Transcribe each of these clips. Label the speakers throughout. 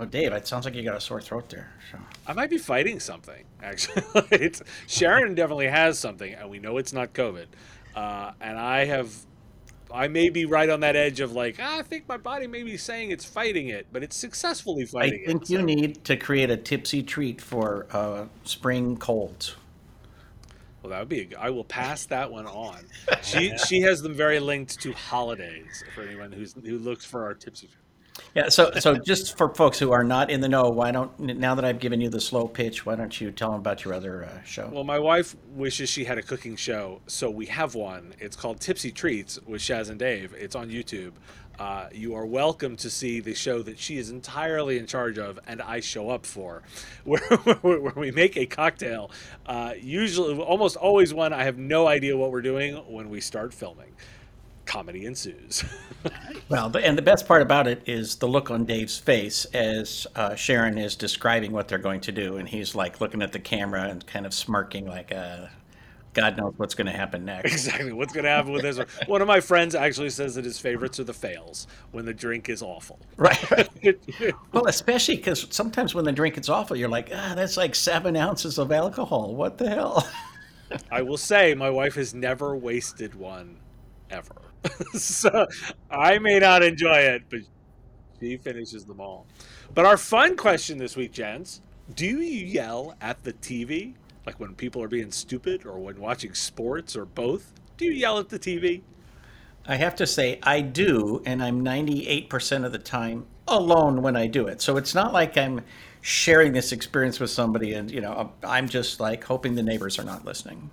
Speaker 1: Oh, Dave, it sounds like you got a sore throat there. So.
Speaker 2: I might be fighting something. Actually, it's Sharon definitely has something, and we know it's not COVID. Uh, and I have, I may be right on that edge of like, ah, I think my body may be saying it's fighting it, but it's successfully fighting it.
Speaker 1: I think
Speaker 2: it.
Speaker 1: you
Speaker 2: so-
Speaker 1: need to create a tipsy treat for uh, spring colds.
Speaker 2: Well, that would be. A, I will pass that one on. She she has them very linked to holidays for anyone who's who looks for our tipsy.
Speaker 1: Yeah, so so just for folks who are not in the know, why don't now that I've given you the slow pitch, why don't you tell them about your other uh, show?
Speaker 2: Well, my wife wishes she had a cooking show, so we have one. It's called Tipsy Treats with Shaz and Dave. It's on YouTube. Uh, you are welcome to see the show that she is entirely in charge of, and I show up for, where, where we make a cocktail. Uh, usually, almost always one I have no idea what we're doing when we start filming. Comedy ensues.
Speaker 1: Well, the, and the best part about it is the look on Dave's face as uh, Sharon is describing what they're going to do, and he's like looking at the camera and kind of smirking, like, uh, "God knows what's going to happen next."
Speaker 2: exactly what's going to happen with this one. One of my friends actually says that his favorites are the fails when the drink is awful.
Speaker 1: Right. right. Well, especially because sometimes when the drink is awful, you're like, "Ah, that's like seven ounces of alcohol. What the hell?"
Speaker 2: I will say my wife has never wasted one ever. so I may not enjoy it, but she finishes them all. But our fun question this week, gents, do you yell at the TV? Like when people are being stupid or when watching sports or both? Do you yell at the TV?
Speaker 1: I have to say, I do, and I'm 98% of the time alone when I do it. So it's not like I'm sharing this experience with somebody and, you know, I'm just like hoping the neighbors are not listening.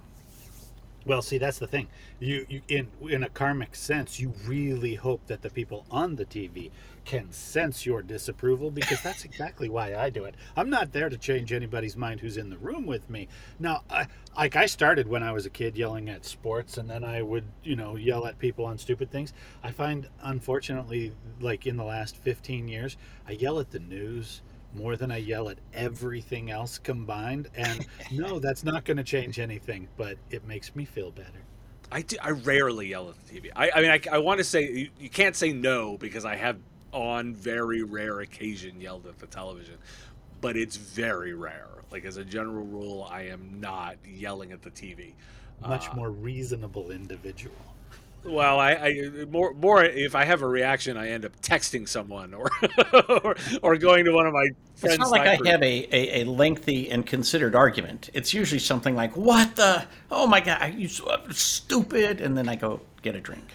Speaker 3: Well, see, that's the thing. You, you in in a karmic sense, you really hope that the people on the TV can sense your disapproval because that's exactly why I do it. I'm not there to change anybody's mind who's in the room with me. Now, I, like I started when I was a kid yelling at sports, and then I would, you know, yell at people on stupid things. I find, unfortunately, like in the last 15 years, I yell at the news more than I yell at everything else combined. And no, that's not going to change anything, but it makes me feel better.
Speaker 2: I, do, I rarely yell at the TV. I, I mean, I, I want to say you, you can't say no because I have on very rare occasion yelled at the television, but it's very rare. Like as a general rule, I am not yelling at the TV.
Speaker 3: Much uh, more reasonable individual.
Speaker 2: Well, I, I more more if I have a reaction, I end up texting someone or or, or going to one of my friends.
Speaker 1: It's not like I have a, a, a lengthy and considered argument. It's usually something like, What the? Oh my God, you so uh, stupid. And then I go get a drink.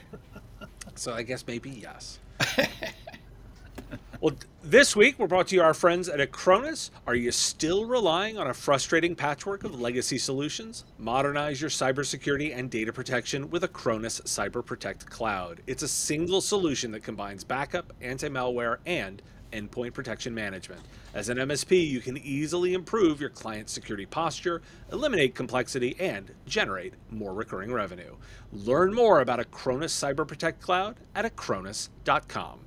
Speaker 2: So I guess maybe yes. well, this week we're brought to you our friends at Acronis. Are you still relying on a frustrating patchwork of legacy solutions? Modernize your cybersecurity and data protection with Acronis Cyber Protect Cloud. It's a single solution that combines backup, anti-malware, and endpoint protection management. As an MSP, you can easily improve your client security posture, eliminate complexity, and generate more recurring revenue. Learn more about Acronis Cyber Protect Cloud at acronis.com.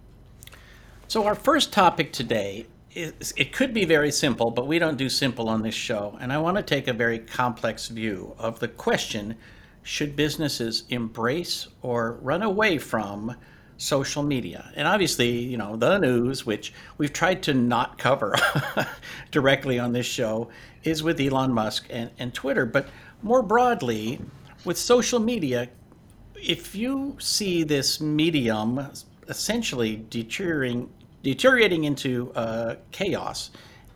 Speaker 1: So, our first topic today is it could be very simple, but we don't do simple on this show. And I want to take a very complex view of the question should businesses embrace or run away from social media? And obviously, you know, the news, which we've tried to not cover directly on this show, is with Elon Musk and, and Twitter. But more broadly, with social media, if you see this medium essentially deteriorating, deteriorating into uh, chaos,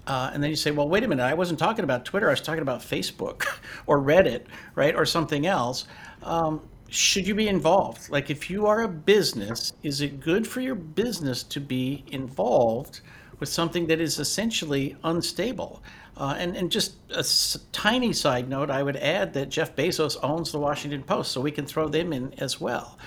Speaker 1: uh, and then you say, well, wait a minute, I wasn't talking about Twitter, I was talking about Facebook or Reddit, right, or something else. Um, should you be involved? Like, if you are a business, is it good for your business to be involved with something that is essentially unstable? Uh, and, and just a s- tiny side note, I would add that Jeff Bezos owns the Washington Post, so we can throw them in as well.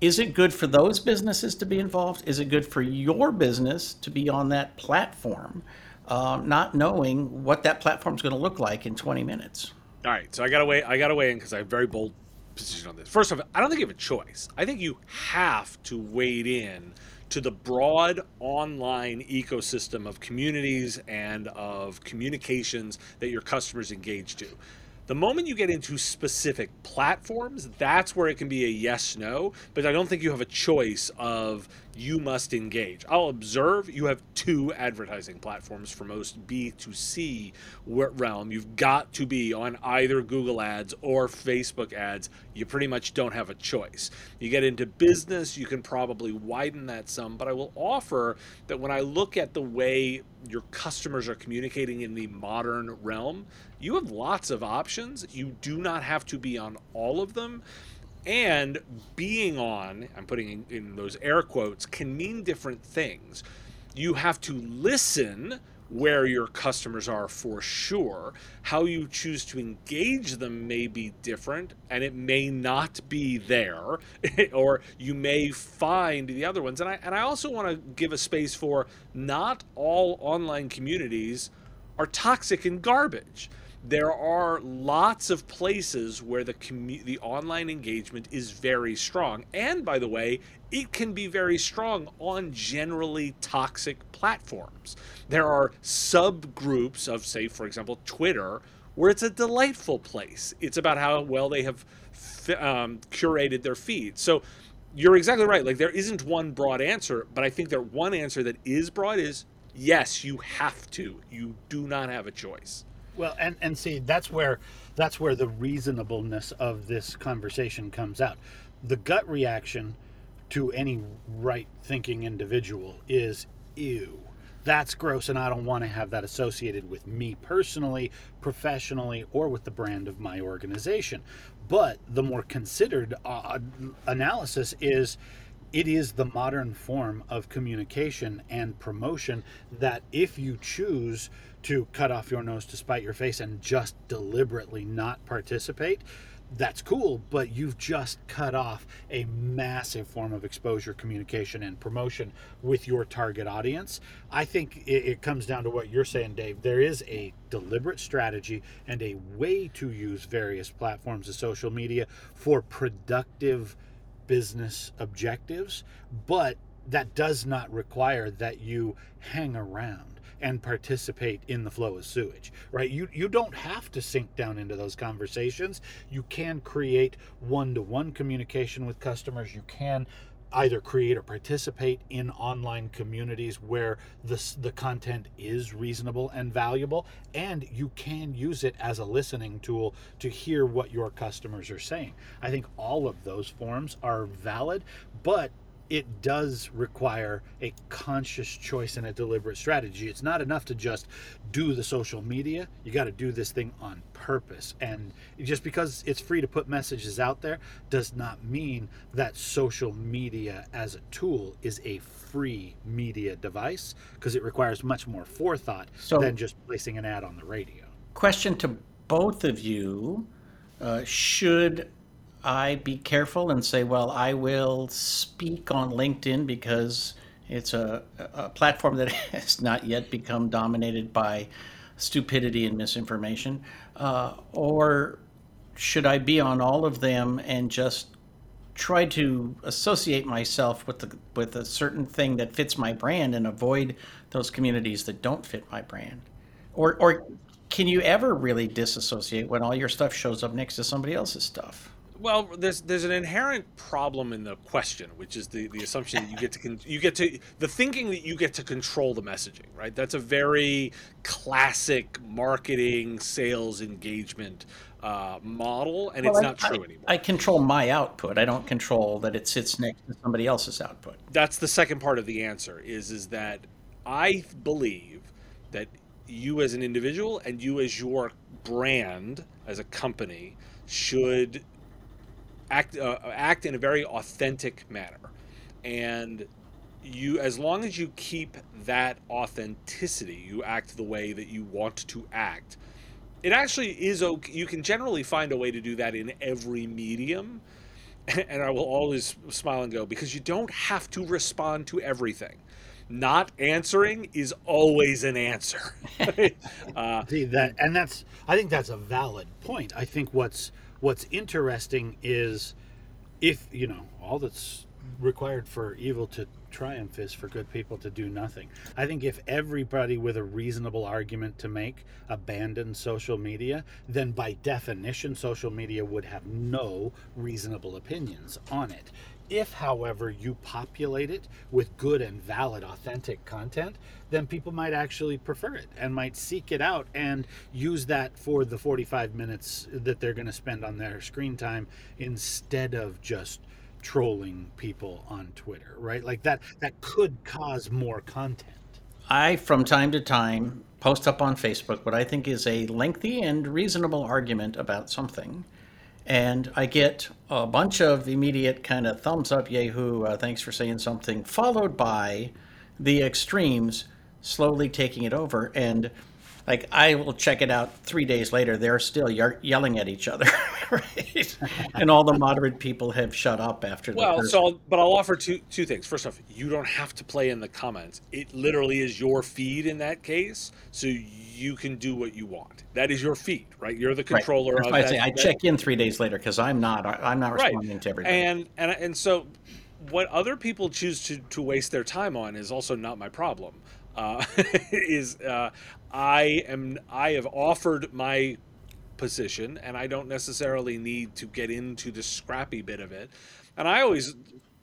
Speaker 1: Is it good for those businesses to be involved? Is it good for your business to be on that platform? uh, not knowing what that platform is going to look like in 20 minutes.
Speaker 2: All right, so I got to weigh. I got to weigh in because I have a very bold position on this. First off, I don't think you have a choice. I think you have to wade in to the broad online ecosystem of communities and of communications that your customers engage to. The moment you get into specific platforms, that's where it can be a yes no, but I don't think you have a choice of you must engage. I'll observe you have two advertising platforms for most B2C realm. You've got to be on either Google Ads or Facebook Ads. You pretty much don't have a choice. You get into business, you can probably widen that some, but I will offer that when I look at the way your customers are communicating in the modern realm, you have lots of options. You do not have to be on all of them. And being on, I'm putting in, in those air quotes, can mean different things. You have to listen where your customers are for sure. How you choose to engage them may be different, and it may not be there, or you may find the other ones. And I and I also want to give a space for not all online communities are toxic and garbage there are lots of places where the commu- the online engagement is very strong. And by the way it can be very strong on generally toxic platforms. There are subgroups of say for example twitter where it's a delightful place. It's about how well they have um, curated their feed. So you're exactly right. Like there isn't one broad answer but i think that one answer that is broad is yes you have to. You do not have a choice
Speaker 3: well, and and see that's where that's where the reasonableness of this conversation comes out. The gut reaction to any right thinking individual is ew. That's gross, and I don't want to have that associated with me personally, professionally, or with the brand of my organization. But the more considered uh, analysis is it is the modern form of communication and promotion that if you choose to cut off your nose to spite your face and just deliberately not participate, that's cool, but you've just cut off a massive form of exposure, communication, and promotion with your target audience. I think it, it, comes down to what you're saying, Dave. There is a deliberate strategy and a way to use various platforms of social media for productive business objectives, but that does not require that you hang around and participate in the flow of sewage right? You you don't have to sink down into those conversations. You can create one-to-one communication with customers. You can either create or participate in online communities where the, the content is reasonable and valuable and you can use it as a listening tool to hear what your customers are saying. I think all of those forms are valid but it does require a conscious choice and a deliberate strategy. It's not enough to just do the social media. You got to do this thing on purpose. And just because it's free to put messages out there does not mean that social media as a tool is a free media device because it requires much more forethought so, than just placing an ad on the radio.
Speaker 1: Question to both of you uh, Should I be careful and say, well, I will speak on LinkedIn because it's a, a platform that has not yet become dominated by stupidity and misinformation? Uh, or should I be on all of them and just try to associate myself with the with a certain thing that fits my brand and avoid those communities that don't fit my brand? Or or can you ever really disassociate when all your stuff shows up next to somebody else's stuff?
Speaker 2: Well, there's there's an inherent problem in the question, which is the, the assumption that you get to con- you get to the thinking that you get to control the messaging, right? That's a very classic marketing sales engagement uh, model, and well, it's not I, true anymore.
Speaker 1: I control my output. I don't control that it sits next to somebody else's output.
Speaker 2: That's the second part of the answer. Is is that I believe that you as an individual and you as your brand as a company should act uh, act in a very authentic manner, and you as long as you keep that authenticity, you act the way that you want to act. It actually is okay. You can generally find a way to do that in every medium. And I will always smile and go because you don't have to respond to everything. not answering is always an answer.
Speaker 3: uh, See that, and that's I think that's a valid point. I think what's what's interesting is if you know all that's required for evil to triumph is for good people to do nothing. I think if everybody with a reasonable argument to make abandoned social media, then by definition, social media would have no reasonable opinions on it. If, however, you populate it with good and valid, authentic content, then people might actually prefer it and might seek it out and use that for the 45 minutes that they're going to spend on their screen time instead of just trolling people on Twitter, right? Like that that could cause more content.
Speaker 1: I from time to time post up on Facebook what I think is a lengthy and reasonable argument about something. And I get a bunch of immediate kind of thumbs up, yahoo, uh, thanks for saying something, followed by the extremes slowly taking it over. And like I will check it out three days later. They're still ye- yelling at each other, right? and all the moderate people have shut up after. That.
Speaker 2: Well, so I'll, but I'll offer two two things. First off, you don't have to play in the comments. It literally is your feed in that case, so you can do what you want. That is your feed, right? You're the controller right.
Speaker 1: of I that. Say, I check in three days later because I'm not. I'm not responding right. to everything.
Speaker 2: And and and so what other people choose to, to waste their time on is also not my problem. Uh, is uh, I am I have offered my position, and I don't necessarily need to get into the scrappy bit of it. And I always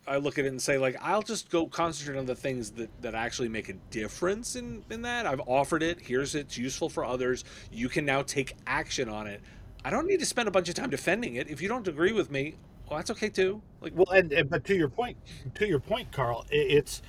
Speaker 2: I look at it and say like I'll just go concentrate on the things that that actually make a difference in in that. I've offered it. Here's it's useful for others. You can now take action on it. I don't need to spend a bunch of time defending it. If you don't agree with me, well, that's okay too.
Speaker 3: Like, well, and, and but to your point, to your point, Karl, it's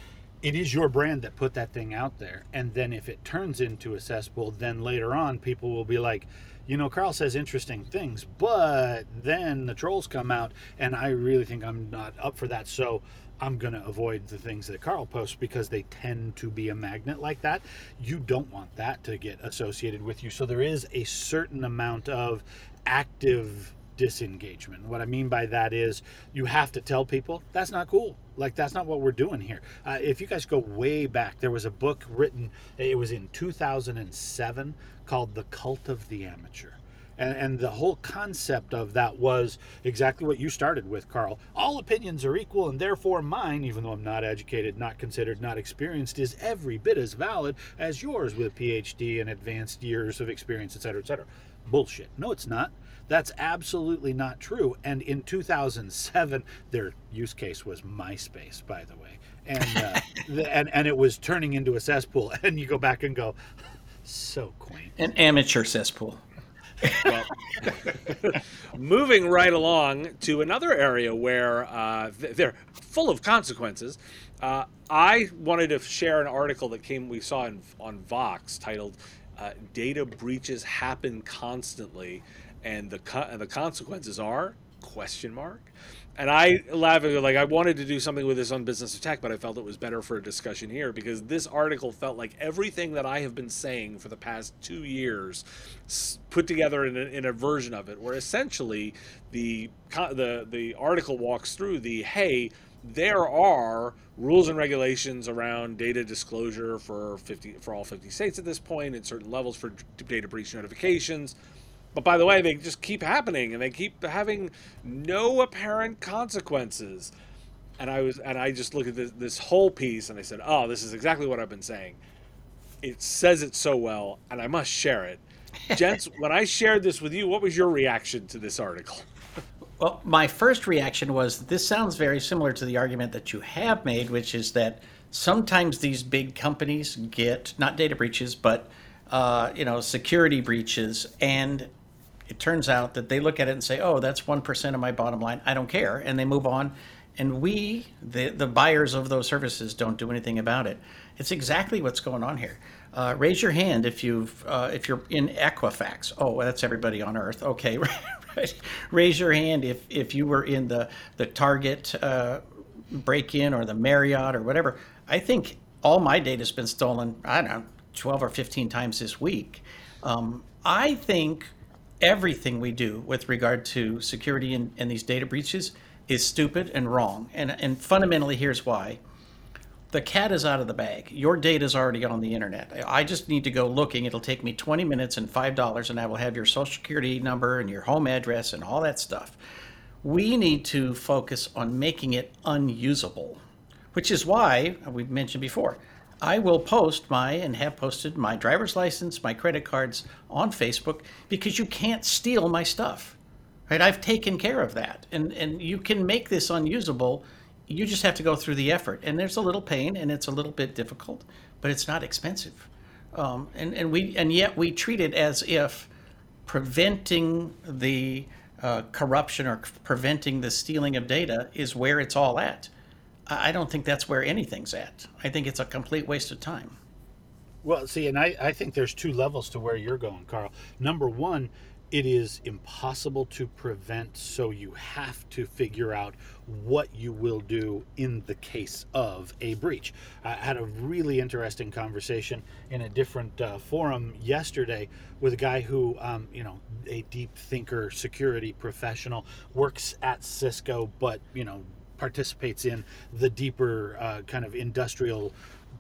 Speaker 3: it is your brand that put that thing out there. And then if it turns into a cesspool, then later on people will be like, you know, Karl says interesting things, but then the trolls come out, and I really think I'm not up for that. So I'm going to avoid the things that Karl posts because they tend to be a magnet like that. You don't want that to get associated with you. So there is a certain amount of active disengagement. What I mean by that is you have to tell people that's not cool. Like that's not what we're doing here. Uh, if you guys go way back, there was a book written. It was in 2007 called "The Cult of the Amateur." And, and, the whole concept of that was exactly what you started with, Karl. All opinions are equal, and therefore mine, even though I'm not educated, not considered, not experienced, is every bit as valid as yours with a PhD and advanced years of experience, et cetera, et cetera. Bullshit. No, it's not. That's absolutely not true. And in 2007, their use case was MySpace, by the way, and uh, and and it was turning into a cesspool. And you go back and go, so quaint.
Speaker 1: An amateur cesspool. well,
Speaker 2: moving right along to another area where uh, they're full of consequences. Uh, I wanted to share an article that came we saw in, on Vox titled uh, "Data Breaches Happen Constantly," and the co- and the consequences are question mark. And I like I wanted to do something with this on Business of Tech, but I felt it was better for a discussion here because this article felt like everything that I have been saying for the past two years put together in a, in a version of it, where essentially the the the article walks through the hey there are rules and regulations around data disclosure for 50 for all 50 states at this point and certain levels for data breach notifications but by the way, they just keep happening and they keep having no apparent consequences. And I was and I just looked at this, this whole piece and I said, "Oh, this is exactly what I've been saying." It says it so well, and I must share it. Gents, when I shared this with you, what was your reaction to this article?
Speaker 1: Well, my first reaction was this sounds very similar to the argument that you have made, which is that sometimes these big companies get not data breaches, but uh, you know security breaches, and it turns out that they look at it and say, "Oh, that's 1% of my bottom line. I don't care." And they move on. And we, the the buyers of those services don't do anything about it. It's exactly what's going on here. Uh, raise your hand if you've uh, if you're in Equifax. Oh, that's everybody on earth. Okay. Raise your hand if if you were in the the Target uh, break-in or the Marriott or whatever. I think all my data has been stolen. I don't know, 12 or 15 times this week. Um, I think everything we do with regard to security and, and these data breaches is stupid and wrong. And, and fundamentally, here's why. the cat is out of the bag. Your data is already on the internet. I just need to go looking. It'll take me 20 minutes and $5, and I will have your social security number and your home address and all that stuff. We need to focus on making it unusable, which is why we've mentioned before. I will post my and have posted my driver's license, my credit cards on Facebook because you can't steal my stuff. Right? I've taken care of that. And and you can make this unusable. You just have to go through the effort. And there's a little pain and it's a little bit difficult, but it's not expensive. Um, and, and we and yet we treat it as if preventing the uh, corruption or preventing the stealing of data is where it's all at. I don't think that's where anything's at. I think it's a complete waste of time.
Speaker 3: Well, see, and I, I think there's two levels to where you're going, Karl. Number one, it is impossible to prevent, so you have to figure out what you will do in the case of a breach. I had a really interesting conversation in a different uh, forum yesterday with a guy who, um, you know, a deep thinker, security professional, works at Cisco, but, you know, participates in the deeper uh, kind of industrial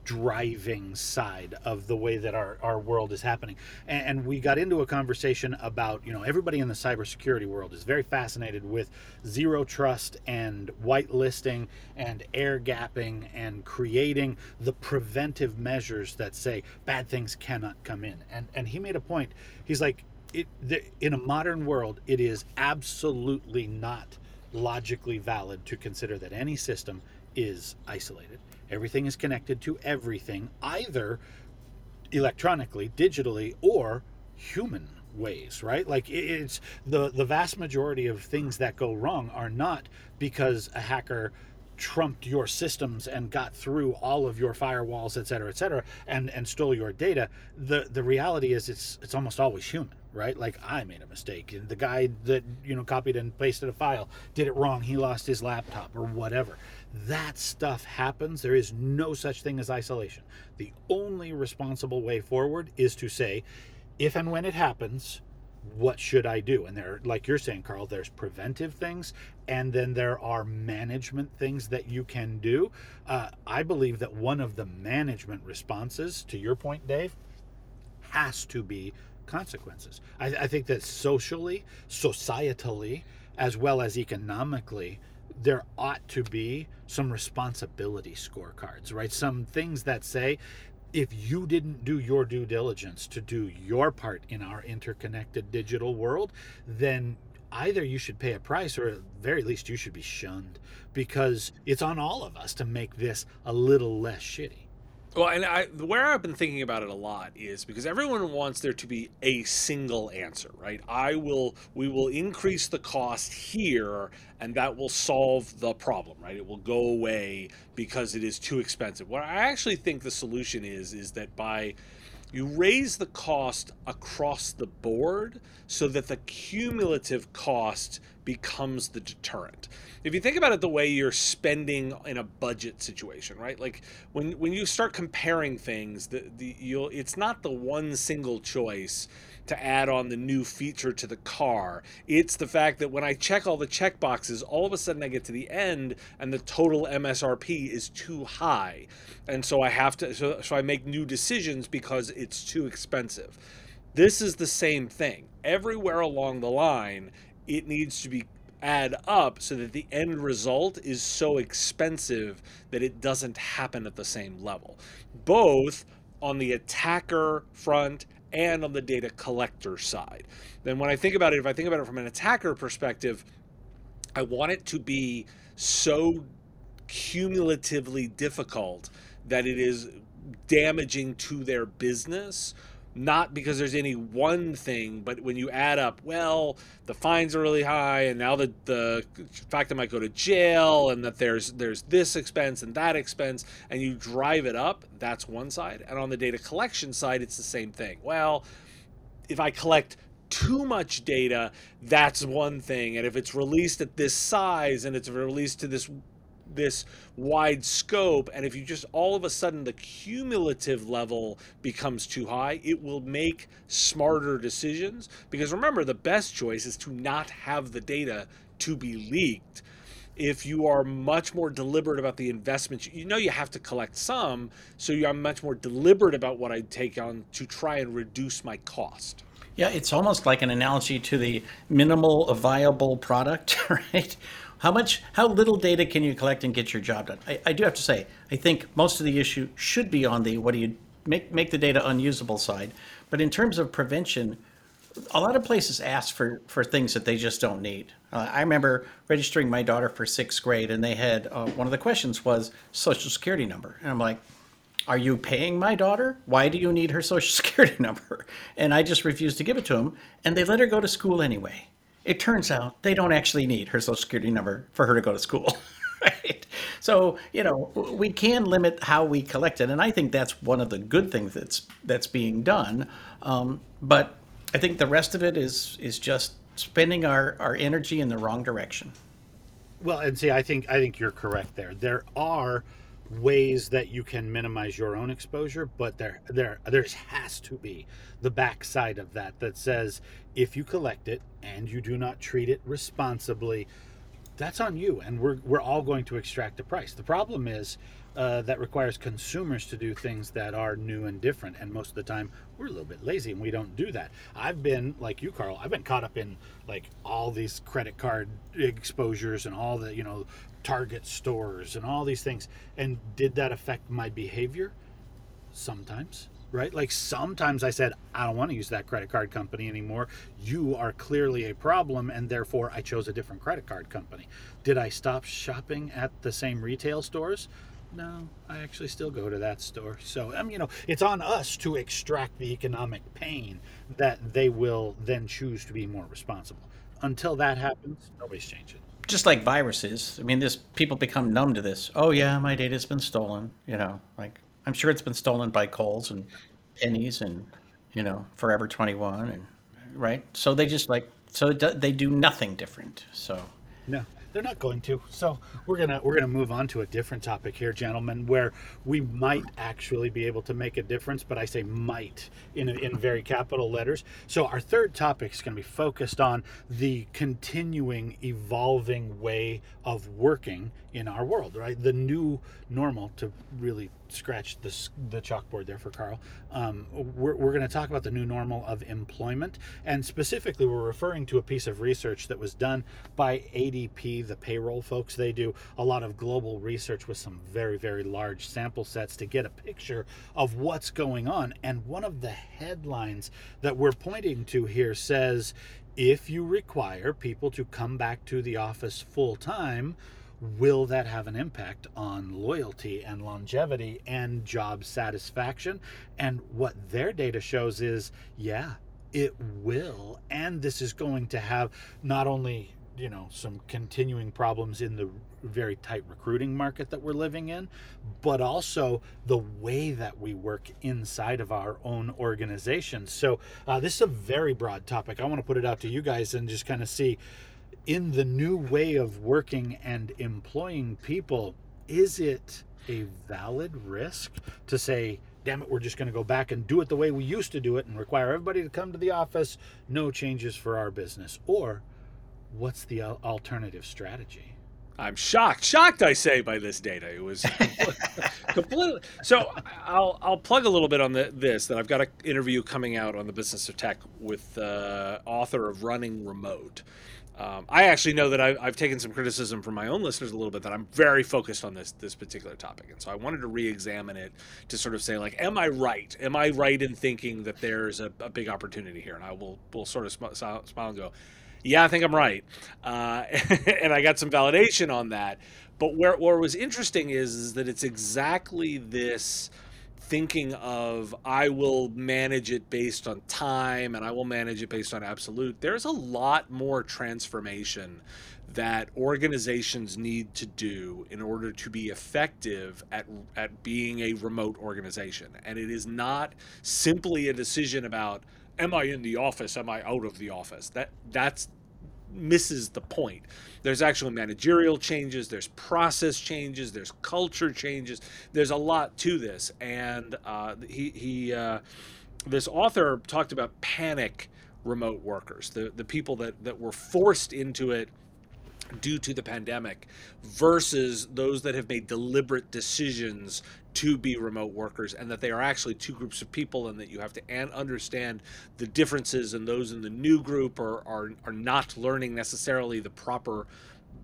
Speaker 3: driving side of the way that our, our world is happening. And, and, we got into a conversation about, you know, everybody in the cybersecurity world is very fascinated with zero trust and whitelisting and air gapping and creating the preventive measures that say bad things cannot come in. And and he made a point. He's like, it the, in a modern world, it is absolutely not logically valid to consider that any system is isolated. Everything is connected to everything, either electronically, digitally, or human ways right? Like it's the the vast majority of things that go wrong are not because a hacker trumped your systems and got through all of your firewalls et cetera et cetera and and stole your data. The the reality is it's it's almost always human right? Like I made a mistake. And the guy that, you know, copied and pasted a file did it wrong. He lost his laptop or whatever. That stuff happens. There is no such thing as isolation. The only responsible way forward is to say, if and when it happens, what should I do? And there, like you're saying, Karl, there's preventive things, and then there are management things that you can do. Uh, I believe that one of the management responses, to your point, Dave, has to be consequences. I, I think that socially, societally, as well as economically, there ought to be some responsibility scorecards, right? Some things that say, if you didn't do your due diligence to do your part in our interconnected digital world, then either you should pay a price or at very least you should be shunned because it's on all of us to make this a little less shitty.
Speaker 2: Well, and I, where I've been thinking about it a lot is because everyone wants there to be a single answer, right? I will, we will increase the cost here, and that will solve the problem, right? It will go away because it is too expensive. What I actually think the solution is is that by you raise the cost across the board so that the cumulative cost becomes the deterrent. If you think about it the way you're spending in a budget situation, right? Like when when you start comparing things, the, the you'll it's not the one single choice to add on the new feature to the car. It's the fact that when I check all the check boxes, all of a sudden I get to the end and the total MSRP is too high. And so I have to so, so I make new decisions because it's too expensive. This is the same thing. Everywhere along the line, it needs to be add up so that the end result is so expensive that it doesn't happen at the same level. Both on the attacker front and on the data collector side. Then when I think about it, if I think about it from an attacker perspective, I want it to be so cumulatively difficult that it is damaging to their business not because there's any one thing, but when you add up, well, the fines are really high, and now the the fact I might go to jail, and that there's there's this expense and that expense, and you drive it up, that's one side. And on the data collection side, it's the same thing. Well, if I collect too much data, that's one thing, and if it's released at this size and it's released to this this wide scope and if you just all of a sudden the cumulative level becomes too high it will make smarter decisions. Because remember the best choice is to not have the data to be leaked if you are much more deliberate about the investments, you know you have to collect some, so I'm much more deliberate about what I take on to try and reduce my cost.
Speaker 1: Yeah, it's almost like an analogy to the minimal viable product, right? How much, how little data can you collect and get your job done? I, I do have to say, I think most of the issue should be on the what do you make make the data unusable side. But in terms of prevention, a lot of places ask for for things that they just don't need. Uh, I remember registering my daughter for sixth grade, and they had uh, one of the questions was social security number, and I'm like, "Are you paying my daughter? Why do you need her social security number?" And I just refused to give it to them, and they let her go to school anyway. It turns out they don't actually need her social security number for her to go to school. right? So you know we can limit how we collect it, and I think that's one of the good things that's that's being done. Um, but I think the rest of it is is just spending our, our energy in the wrong direction.
Speaker 3: Well, and see, I think I think you're correct there. There are ways that you can minimize your own exposure, but there there there has to be the backside of that that says if you collect it and you do not treat it responsibly, that's on you, and we're we're all going to extract a price. The problem is uh, that requires consumers to do things that are new and different. And most of the time, we're a little bit lazy and we don't do that. I've been like you, Karl. I've been caught up in like all these credit card exposures and all the you know Target stores and all these things. And did that affect my behavior? Sometimes. Right? Like sometimes I said, I don't want to use that credit card company anymore. You are clearly a problem, and therefore I chose a different credit card company. Did I stop shopping at the same retail stores? No, I actually still go to that store. So, um, you know, it's on us to extract the economic pain that they will then choose to be more responsible. Until that happens, nobody's changing.
Speaker 1: Just like viruses, I mean, this people become numb to this. Oh yeah, my data's been stolen. You know, like I'm sure it's been stolen by Kohl's and Penney's and you know Forever 21 and right. So they just like so they do nothing different. So
Speaker 3: no, they're not going to. So we're gonna we're gonna move on to a different topic here, gentlemen, where we might actually be able to make a difference, but I say might in in very capital letters. So our third topic is going to be focused on the continuing evolving way of working in our world, right? The new normal to really scratch the, the chalkboard there for Karl. Um, we're we're going to talk about the new normal of employment. And specifically, we're referring to a piece of research that was done by ADP, the payroll folks. They do a lot of global research with some very, very large sample sets to get a picture of what's going on. And one of the headlines that we're pointing to here says if you require people to come back to the office full time, will that have an impact on loyalty and longevity and job satisfaction? And what their data shows is, yeah, it will. And this is going to have not only you know some continuing problems in the very tight recruiting market that we're living in but also the way that we work inside of our own organization so uh, this is a very broad topic i want to put it out to you guys and just kind of see in the new way of working and employing people, is it a valid risk to say, damn it, we're just going to go back and do it the way we used to do it and require everybody to come to the office, no changes for our business? Or what's the alternative strategy?
Speaker 2: I'm shocked, shocked, I say, by this data. It was completely. So I'll I'll plug a little bit on the, this that I've got an interview coming out on the Business of Tech with the uh, author of Running Remote, um, I actually know that I, have taken some criticism from my own listeners a little bit that I'm very focused on this this particular topic, and so I wanted to re-examine it to sort of say like, am I right? Am I right in thinking that there's a, a big opportunity here? And I will will sort of sm- smile and go, yeah, I think I'm right, uh, and I got some validation on that. But where what was interesting is is that it's exactly this thinking of I will manage it based on time and I will manage it based on absolute, there's a lot more transformation that organizations need to do in order to be effective at, at being a remote organization. And it is not simply a decision about am I in the office, am I out of the office? That that's misses the point. There's actually managerial changes, there's process changes, there's culture changes. There's a lot to this, and uh, he he uh, this author talked about panic remote workers, the the people that that were forced into it due to the pandemic versus those that have made deliberate decisions to be remote workers and that they are actually two groups of people and that you have to an- understand the differences and those in the new group are, are, are not learning necessarily the proper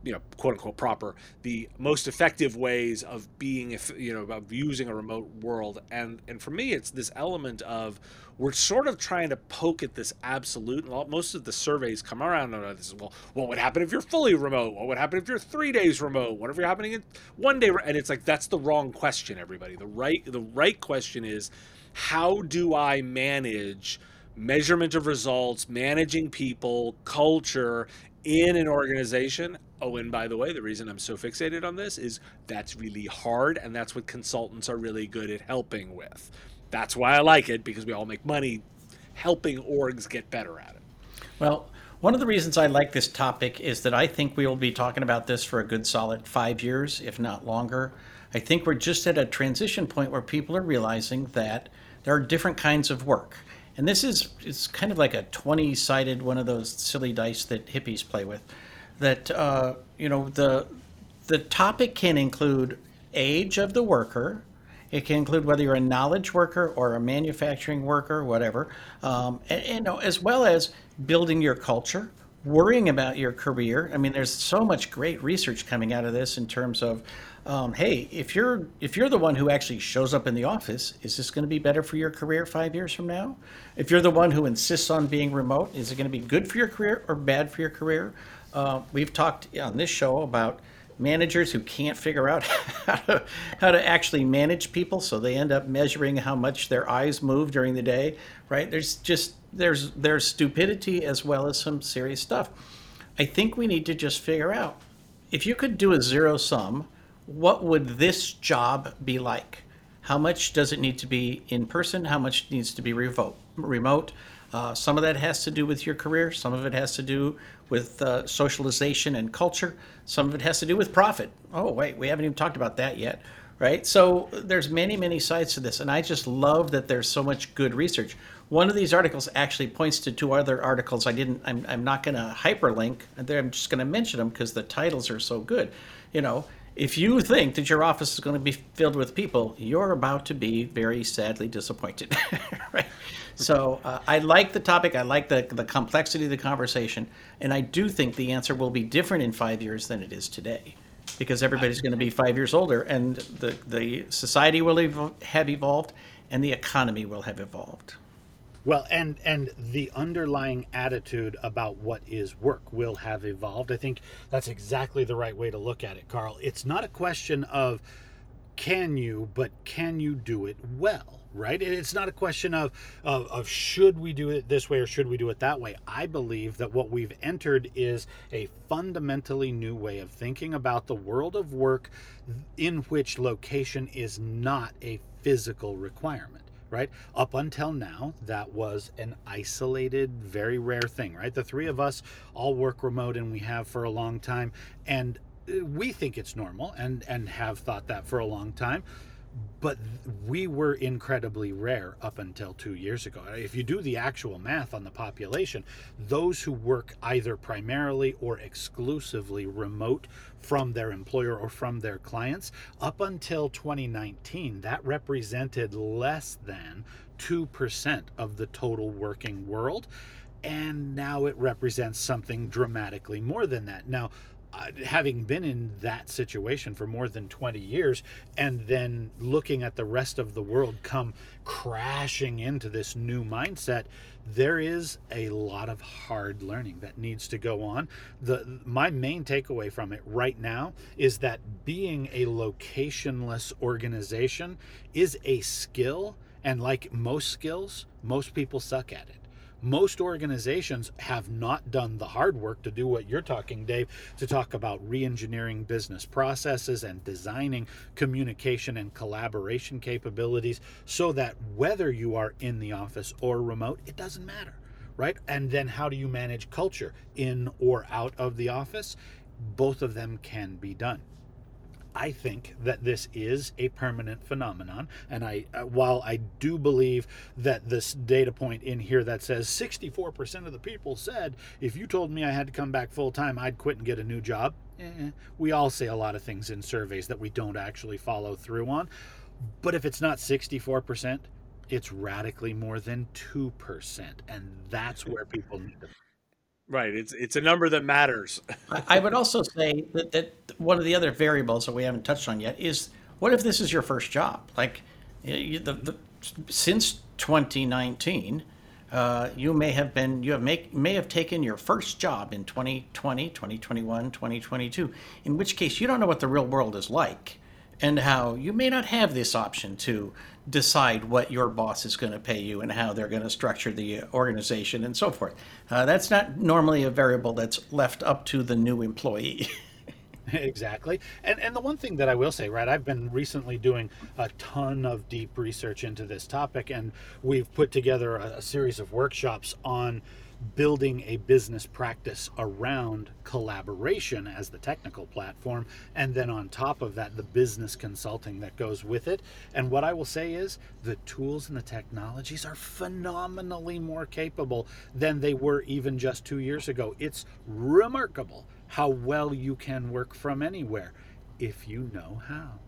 Speaker 2: you know quote unquote proper the most effective ways of being if you know of using a remote world. And and for me it's this element of we're sort of trying to poke at this absolute and most of the surveys come around on this well what would happen if you're fully remote? What would happen if you're three days remote? What if you're happening in one day and it's like that's the wrong question everybody. The right the right question is how do i manage measurement of results managing people culture in an organization. Oh, and by the way, the reason I'm so fixated on this is that's really hard, and that's what consultants are really good at helping with. That's why I like it because we all make money helping orgs get better at it.
Speaker 1: Well, one of the reasons I like this topic is that I think we will be talking about this for a good solid five years, if not longer. I think we're just at a transition point where people are realizing that there are different kinds of work. And this is it's kind of like a 20 sided one of those silly dice that hippies play with. That, uh, you know, the, the topic can include age of the worker, it can include whether you're a knowledge worker or a manufacturing worker, whatever, um, and, and, as well as building your culture, worrying about your career. I mean, there's so much great research coming out of this in terms of um, hey, if you're if you're the one who actually shows up in the office, is this going to be better for your career five years from now? If you're the one who insists on being remote, is it going to be good for your career or bad for your career? Uh, we've talked on this show about managers who can't figure out how to, how to actually manage people, so they end up measuring how much their eyes move during the day. Right? There's just there's there's stupidity as well as some serious stuff. I think we need to just figure out if you could do a zero sum what would this job be like? How much does it need to be in person? How much needs to be remote? Uh, some of that has to do with your career. Some of it has to do with uh, socialization and culture. Some of it has to do with profit. Oh, wait, we haven't even talked about that yet, right? So there's many, many sides to this, and I just love that there's so much good research. One of these articles actually points to two other articles. I didn't. I'm, I'm not going to hyperlink. I'm just going to mention them because the titles are so good. You know, if you think that your office is going to be filled with people, you're about to be very sadly disappointed. right? So uh, I like the topic. I like the, the complexity of the conversation. And I do think the answer will be different in five years than it is today because everybody's going to be five years older and the, the society will have evolved and the economy will have evolved.
Speaker 3: Well, and and the underlying attitude about what is work will have evolved. I think that's exactly the right way to look at it, Karl. It's not a question of can you, but can you do it well, right? It's not a question of, of of should we do it this way or should we do it that way. I believe that what we've entered is a fundamentally new way of thinking about the world of work in which location is not a physical requirement right? Up until now, that was an isolated, very rare thing, right? The three of us all work remote and we have for a long time. And uh, we think it's normal and, and have thought that for a long time but we were incredibly rare up until two years ago. If you do the actual math on the population, those who work either primarily or exclusively remote from their employer or from their clients, up until 2019, that represented less than 2% of the total working world. And now it represents something dramatically more than that. Now, uh, Uh, having been in that situation for more than 20 years and then looking at the rest of the world come crashing into this new mindset there is a lot of hard learning that needs to go on. The my main takeaway from it right now is that being a locationless organization is a skill and like most skills most people suck at it most organizations have not done the hard work to do what you're talking, Dave, to talk about re engineering business processes and designing communication and collaboration capabilities so that whether you are in the office or remote, it doesn't matter, right? And then how do you manage culture in or out of the office? Both of them can be done. I think that this is a permanent phenomenon, and I, uh, while I do believe that this data point in here that says 64% of the people said if you told me I had to come back full time, I'd quit and get a new job. Eh, we all say a lot of things in surveys that we don't actually follow through on, but if it's not 64%, it's radically more than 2%, and that's where people need to
Speaker 2: Right. It's it's a number that matters.
Speaker 1: I would also say that, that one of the other variables that we haven't touched on yet is what if this is your first job? Like, the, the since 2019, uh, you may have been you have make may have taken your first job in 2020, 2021, 2022. In which case, you don't know what the real world is like, and how you may not have this option to decide what your boss is going to pay you and how they're going to structure the organization and so forth. Uh, that's not normally a variable that's left up to the new employee.
Speaker 3: exactly. And and the one thing that I will say, right, I've been recently doing a ton of deep research into this topic and we've put together a, a series of workshops on building a business practice around collaboration as the technical platform, and then on top of that, the business consulting that goes with it. And what I will say is the tools and the technologies are phenomenally more capable than they were even just two years ago. It's remarkable how well you can work from anywhere if you know how.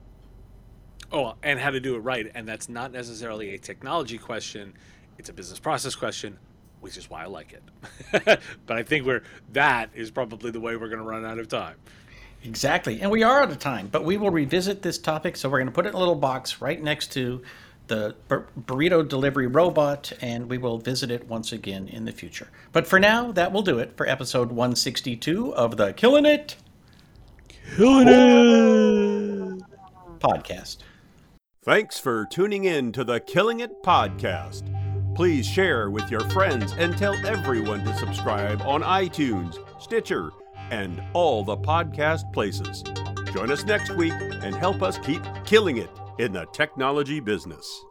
Speaker 2: Oh, and how to do it right. And that's not necessarily a technology question, it's a business process question which is why I like it. but I think we're that is probably the way we're going to run out of time.
Speaker 1: Exactly. And we are out of time, but we will revisit this topic. So we're going to put it in a little box right next to the bur- burrito delivery robot, and we will visit it once again in the future. But for now, that will do it for episode 162 of the Killing It.
Speaker 2: Killing It
Speaker 1: podcast.
Speaker 4: Thanks for tuning in to the Killing It podcast. Please share with your friends and tell everyone to subscribe on iTunes, Stitcher, and all the podcast places. Join us next week and help us keep killing it in the technology business.